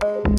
Bye.